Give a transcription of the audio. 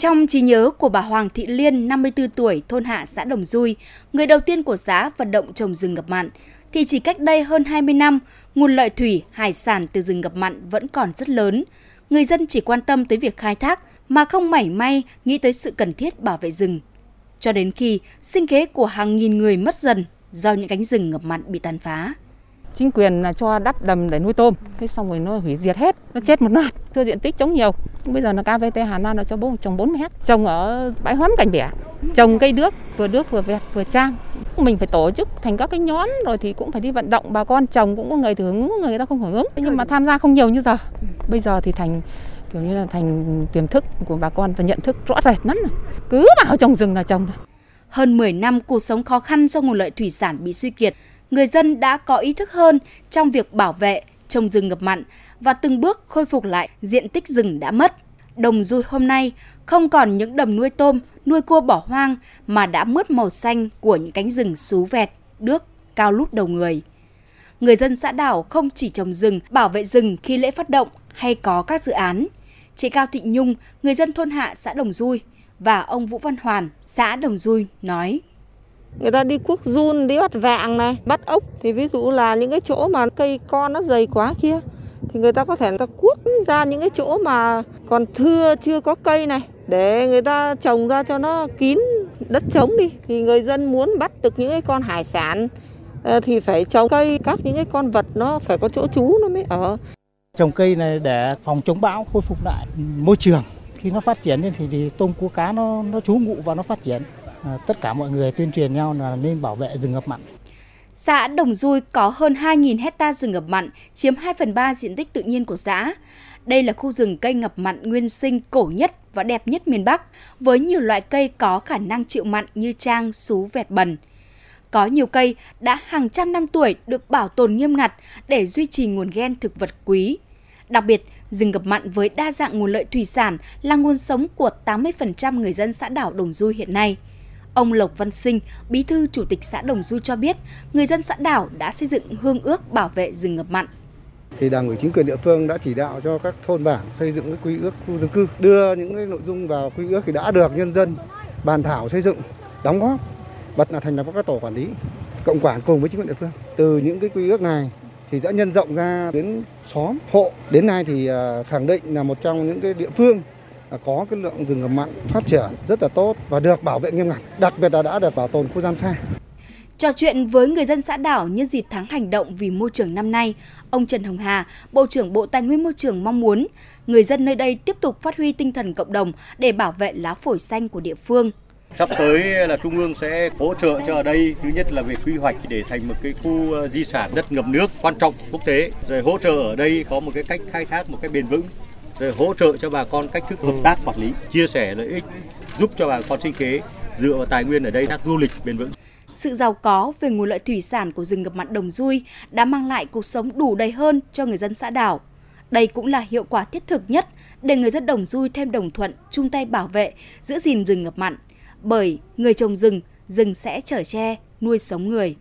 Trong trí nhớ của bà Hoàng Thị Liên, 54 tuổi, thôn Hạ, xã Đồng Dui, người đầu tiên của xã vận động trồng rừng ngập mặn, thì chỉ cách đây hơn 20 năm, nguồn lợi thủy, hải sản từ rừng ngập mặn vẫn còn rất lớn. Người dân chỉ quan tâm tới việc khai thác mà không mảy may nghĩ tới sự cần thiết bảo vệ rừng. Cho đến khi sinh kế của hàng nghìn người mất dần do những cánh rừng ngập mặn bị tàn phá chính quyền là cho đắp đầm để nuôi tôm. Thế xong rồi nó hủy diệt hết nó chết một loạt thưa diện tích trống nhiều. Bây giờ là KVT Hà Nam nó cho bố trồng 4 mét trồng ở bãi hoắm cảnh bẻ. Trồng cây đước vừa đước vừa vẹt vừa trang. Mình phải tổ chức thành các cái nhóm rồi thì cũng phải đi vận động bà con trồng cũng có người hưởng ứng người ta không hưởng ứng. Nhưng mà tham gia không nhiều như giờ. Bây giờ thì thành kiểu như là thành tiềm thức của bà con và nhận thức rõ rệt lắm rồi. cứ bảo trồng rừng là trồng hơn 10 năm cuộc sống khó khăn do nguồn lợi thủy sản bị suy kiệt người dân đã có ý thức hơn trong việc bảo vệ, trồng rừng ngập mặn và từng bước khôi phục lại diện tích rừng đã mất. Đồng Dui hôm nay không còn những đầm nuôi tôm, nuôi cua bỏ hoang mà đã mất màu xanh của những cánh rừng xú vẹt, đước, cao lút đầu người. Người dân xã đảo không chỉ trồng rừng, bảo vệ rừng khi lễ phát động hay có các dự án. Chị Cao Thị Nhung, người dân thôn Hạ, xã Đồng Dui và ông Vũ Văn Hoàn, xã Đồng Dui nói người ta đi cuốc run đi bắt vạng này bắt ốc. Thì ví dụ là những cái chỗ mà cây con nó dày quá kia thì người ta có thể người ta cuốc ra những cái chỗ mà còn thưa chưa có cây này để người ta trồng ra cho nó kín đất trống đi. Thì người dân muốn bắt được những cái con hải sản ờ, thì phải trồng cây. Các những cái con vật nó phải có chỗ trú nó mới ở. Trồng cây này để phòng chống bão khôi phục lại môi trường. Khi nó phát triển lên thì, thì tôm cua cá nó nó trú ngụ và nó phát triển. Ờ, tất cả mọi người tuyên truyền nhau là nên bảo vệ rừng ngập mặn. Xã Đồng Dui có hơn 2.000 hecta rừng ngập mặn, chiếm 2 phần 3 diện tích tự nhiên của xã. Đây là khu rừng cây ngập mặn nguyên sinh cổ nhất và đẹp nhất miền Bắc, với nhiều loại cây có khả năng chịu mặn như trang, sú, vẹt bần. Có nhiều cây đã hàng trăm năm tuổi được bảo tồn nghiêm ngặt để duy trì nguồn gen thực vật quý. Đặc biệt, rừng ngập mặn với đa dạng nguồn lợi thủy sản là nguồn sống của 80% người dân xã đảo Đồng Du hiện nay. Ông Lộc Văn Sinh, bí thư chủ tịch xã Đồng Du cho biết, người dân xã đảo đã xây dựng hương ước bảo vệ rừng ngập mặn. Thì Đảng ủy chính quyền địa phương đã chỉ đạo cho các thôn bản xây dựng cái quy ước khu dân cư, đưa những cái nội dung vào quy ước thì đã được nhân dân bàn thảo xây dựng, đóng góp, bật là thành lập các tổ quản lý, cộng quản cùng với chính quyền địa phương. Từ những cái quy ước này thì đã nhân rộng ra đến xóm, hộ. Đến nay thì à, khẳng định là một trong những cái địa phương có cái lượng rừng ngập mặn phát triển rất là tốt và được bảo vệ nghiêm ngặt, đặc biệt là đã được bảo tồn khu Giam Sa. Trò chuyện với người dân xã đảo nhân dịp tháng hành động vì môi trường năm nay, ông Trần Hồng Hà, Bộ trưởng Bộ Tài nguyên Môi trường mong muốn người dân nơi đây tiếp tục phát huy tinh thần cộng đồng để bảo vệ lá phổi xanh của địa phương. Sắp tới là Trung ương sẽ hỗ trợ cho ở đây, thứ nhất là về quy hoạch để thành một cái khu ờ, di sản đất ngập nước quan trọng quốc tế, rồi hỗ trợ ở đây có một cái cách khai thác một cách bền vững rồi hỗ trợ cho bà con cách thức hợp tác quản lý, chia sẻ lợi ích, giúp cho bà con sinh kế dựa vào tài nguyên ở đây tác du lịch bền vững. Sự giàu có về nguồn lợi thủy sản của rừng ngập mặn Đồng Dui đã mang lại cuộc sống đủ đầy hơn cho người dân xã đảo. Đây cũng là hiệu quả thiết thực nhất để người dân Đồng Dui thêm đồng thuận, chung tay bảo vệ, giữ gìn rừng ngập mặn. Bởi người trồng rừng, rừng sẽ chở che, nuôi sống người.